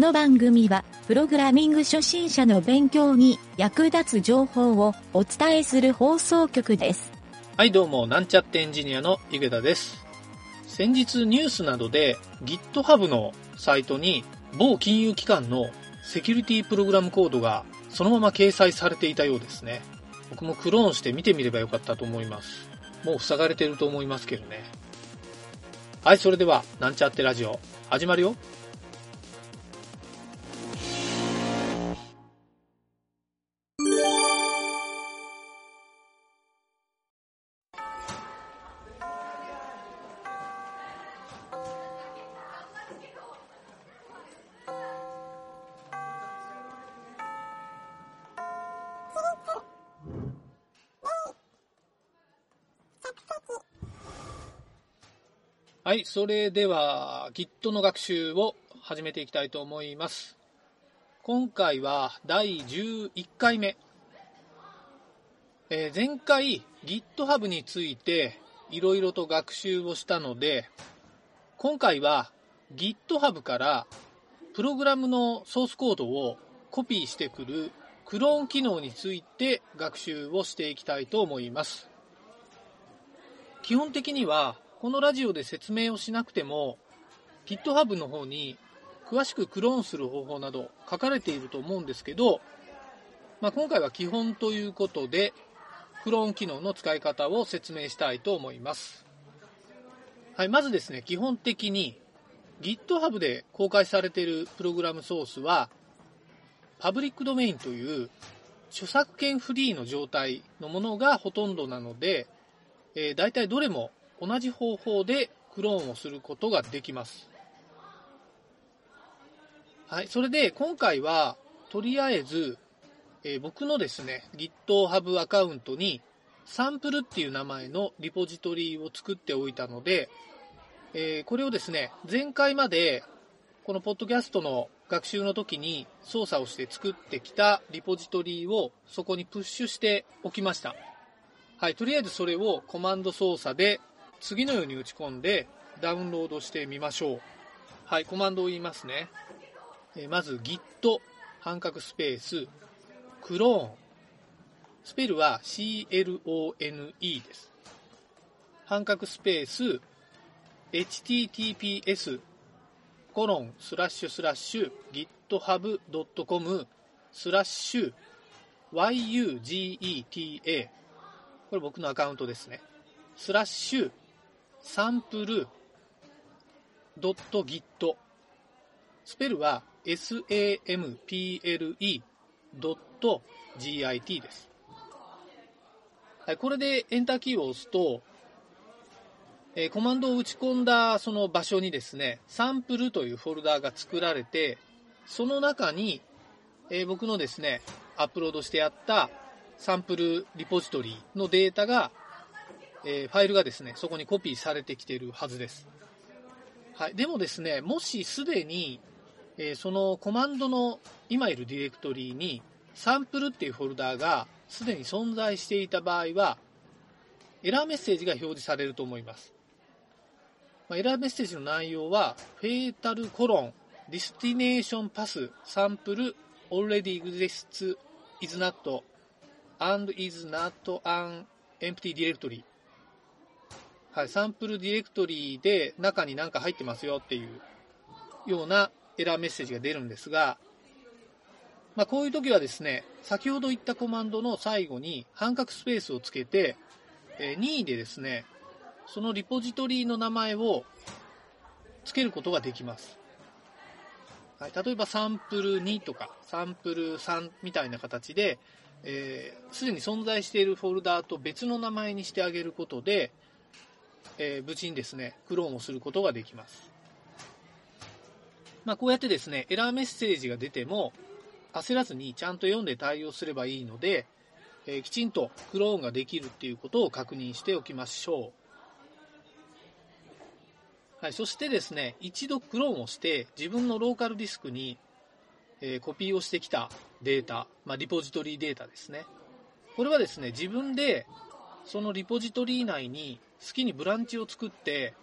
この番組は、プログラミング初心者の勉強に役立つ情報をお伝えする放送局です。はい、どうも、なんちゃってエンジニアの池田です。先日ニュースなどで GitHub のサイトに某金融機関のセキュリティプログラムコードがそのまま掲載されていたようですね。僕もクローンして見てみればよかったと思います。もう塞がれてると思いますけどね。はい、それでは、なんちゃってラジオ、始まるよ。はい、それでは Git の学習を始めていきたいと思います。今回は第11回目。えー前回 GitHub についていろいろと学習をしたので、今回は GitHub からプログラムのソースコードをコピーしてくるクローン機能について学習をしていきたいと思います。基本的にはこのラジオで説明をしなくても GitHub の方に詳しくクローンする方法など書かれていると思うんですけど、まあ、今回は基本ということでクローン機能の使い方を説明したいと思います。はい、まずですね、基本的に GitHub で公開されているプログラムソースはパブリックドメインという著作権フリーの状態のものがほとんどなので、えー、大体どれも同じ方法でクローンをすることができます。はい、それで今回はとりあえず、えー僕のですね GitHub アカウントにサンプルっていう名前のリポジトリを作っておいたので、えーこれをですね前回までこのポッドキャストの学習の時に操作をして作ってきたリポジトリをそこにプッシュしておきました。はい、とりあえずそれをコマンド操作で次のように打ち込んでダウンロードしてみましょう。はい、コマンドを言いますね。えまず git 半角スペースクローンスペルは CLONE です。半角スペース https コロンスラッシュスラッシュ github.com スラッシュ yugeta これ僕のアカウントですね。スラッシュサンプルドット git スペルは sample ドット git です。はい、これでエンターキーを押すと、えーコマンドを打ち込んだその場所にですね、サンプルというフォルダーが作られて、その中に、えー僕のですね、アップロードしてあったサンプルリポジトリのデータが、えーファイルがですね、そこにコピーされてきているはずです。はい。でもですね、もしすでに、えーそのコマンドの今いるディレクトリにサンプルっていうフォルダーがすでに存在していた場合は、エラーメッセージが表示されると思います。まあエラーメッセージの内容は、フェータルコロン、ディスティネーションパス、サンプル、already exists, is not, and is not an empty directory はい、サンプルディレクトリで中に何か入ってますよっていうようなエラーメッセージが出るんですが、まあ、こういう時はですね、先ほど言ったコマンドの最後に半角スペースをつけて、え任意でですね、そのリポジトリの名前をつけることができます。はい、例えばサンプル2とかサンプル3みたいな形で、えーすでに存在しているフォルダーと別の名前にしてあげることで、えー無事にですね、クローンをすることができます。まあ、こうやってですね、エラーメッセージが出ても、焦らずにちゃんと読んで対応すればいいので、えーきちんとクローンができるっていうことを確認しておきましょう。はい、そしてですね、一度クローンをして、自分のローカルディスクに、えーコピーをしてきたデータ、まあ、リポジトリデータですね。これはですね、自分でそのリポジトリ内にきにブランチを作って、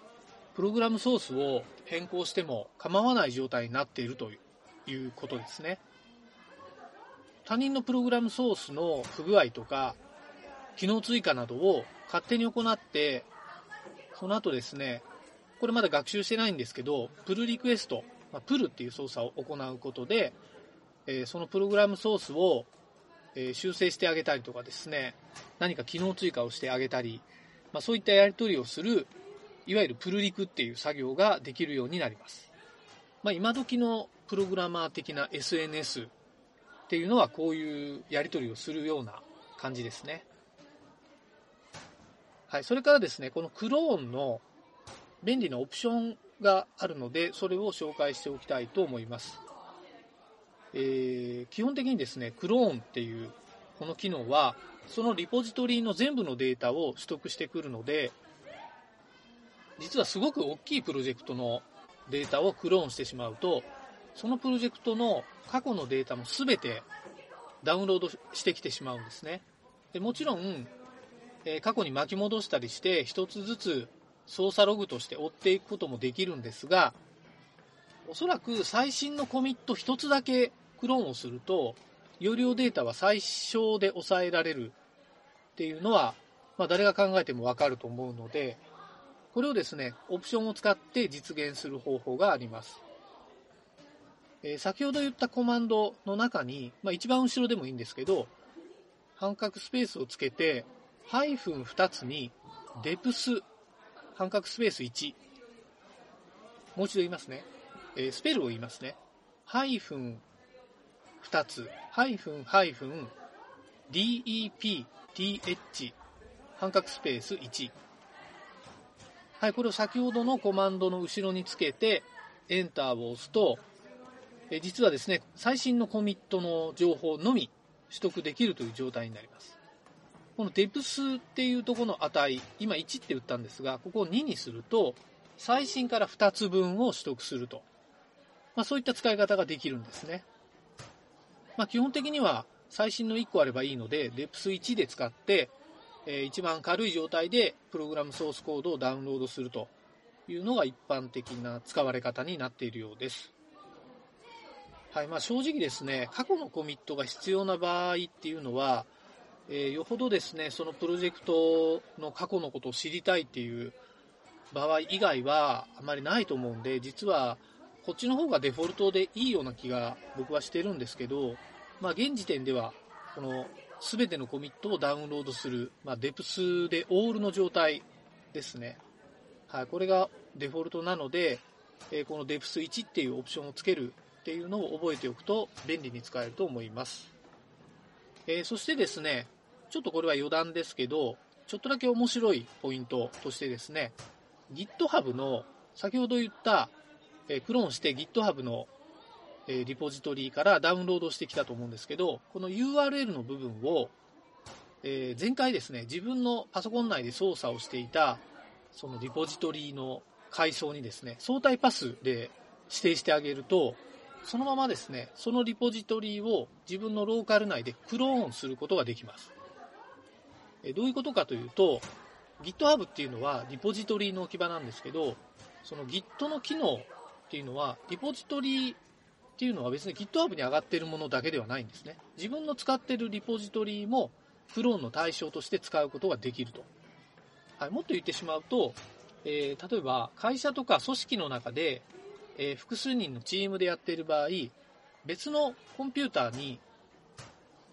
プログラムソースを変更しても構わない状態になっているという、ことですね。他人のプログラムソースの不具合とか、機能追加などを勝手に行って、その後ですね、これまだ学習してないんですけど、プルリクエスト、まあ、プルっていう操作を行うことで、えー、そのプログラムソースを、えー、修正してあげたりとかですね、何か機能追加をしてあげたり、まあ、そういったやり取りをする、いわゆるプルリクっていう作業ができるようになります。まあ、今時のプログラマー的な SNS っていうのはこういうやり取りをするような感じですね。はい、それからですね、このクローンの便利なオプションがあるので、それを紹介しておきたいと思います。えー、基本的にですね、クローンっていうこの機能は、そのリポジトリの全部のデータを取得してくるので、実はすごく大きいプロジェクトのデータをクローンしてしまうと、そのプロジェクトの過去のデータも全てダウンロードしてきてしまうんですね。でもちろん、え、過去に巻き戻したりして一つずつ操作ログとして追っていくこともできるんですが、おそらく最新のコミット一つだけクローンをすると、容量データは最小で抑えられるっていうのは、まあ、誰が考えてもわかると思うので、これをですね、オプションを使って実現する方法があります。えー、先ほど言ったコマンドの中に、まあ、一番後ろでもいいんですけど、半角スペースをつけて、ハイフン2つに、デプス、半角スペース1。もう一度言いますね。えー、スペルを言いますね。ハイフン2つ、ハイフンハイフン、DEP、TH、半角スペース1。はい、これを先ほどのコマンドの後ろにつけて、エンターを押すと、え実はですね、最新のコミットの情報のみ取得できるという状態になります。この deps っていうとこの値、今1って打ったんですが、ここを2にすると、最新から2つ分を取得すると。まあ、そういった使い方ができるんですね。まあ、基本的には最新の1個あればいいので、deps1 で使って、えー、一番軽い状態でプログラムソースコードをダウンロードするというのが一般的な使われ方になっているようです。はいまあ、正直ですね、過去のコミットが必要な場合っていうのは、えー、よほどですね、そのプロジェクトの過去のことを知りたいっていう場合以外はあまりないと思うんで、実はこっちの方がデフォルトでいいような気が僕はしてるんですけど、まあ、現時点では、この全てのコミットをダウンロードする、まあ、デプスでオールの状態ですね。はい、これがデフォルトなので、えー、このデプス1っていうオプションをつけるっていうのを覚えておくと便利に使えると思います。えー、そしてですね、ちょっとこれは余談ですけど、ちょっとだけ面白いポイントとしてですね、GitHub の先ほど言った、え、クローンして GitHub の、え、リポジトリからダウンロードしてきたと思うんですけど、この URL の部分を、え前回ですね、自分のパソコン内で操作をしていた、そのリポジトリの階層にですね、相対パスで指定してあげると、そのままですね、そのリポジトリを自分のローカル内でクローンすることができます。えどういうことかというと、GitHub っていうのはリポジトリの置き場なんですけど、その Git の機能っていうのは、リポジトリっていうのは別に GitHub に上がってるものだけではないんですね。自分の使ってるリポジトリもクローンの対象として使うことができると。はい、もっと言ってしまうと、えー、例えば会社とか組織の中でえー、複数人のチームでやっている場合、別のコンピューターに、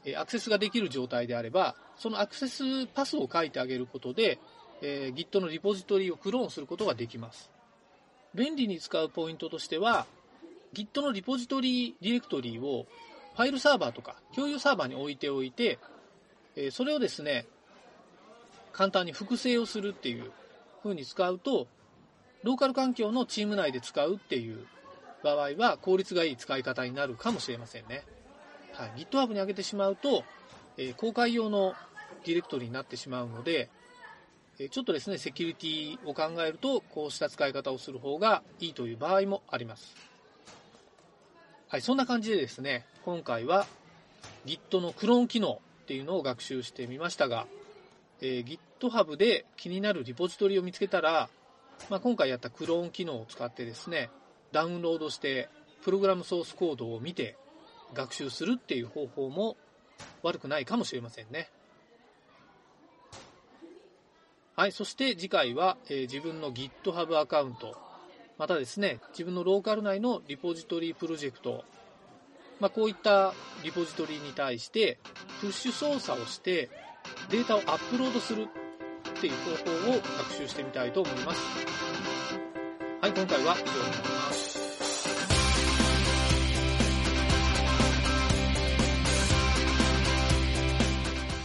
えアクセスができる状態であれば、そのアクセスパスを書いてあげることで、えー、Git のリポジトリをクローンすることができます。便利に使うポイントとしては、Git のリポジトリディレクトリをファイルサーバーとか共有サーバーに置いておいて、それをですね、簡単に複製をするっていう風に使うと、ローカル環境のチーム内で使うっていう場合は効率がいい使い方になるかもしれませんね。はい、GitHub に上げてしまうと、え、公開用のディレクトリになってしまうので、ちょっとですね、セキュリティを考えると、こうした使い方をする方がいいという場合もあります。はい、そんな感じでですね、今回は Git のクローン機能っていうのを学習してみましたが、えー、GitHub で気になるリポジトリを見つけたら、まあ、今回やったクローン機能を使ってですね、ダウンロードしてプログラムソースコードを見て学習するっていう方法も悪くないかもしれませんね。はい、そして次回は、えー、自分の GitHub アカウント、またですね、自分のローカル内のリポジトリプロジェクト、まあ、こういったリポジトリに対してプッシュ操作をしてデータをアップロードするっていう方法を学習してみたいと思います。はい、今回は以上になります。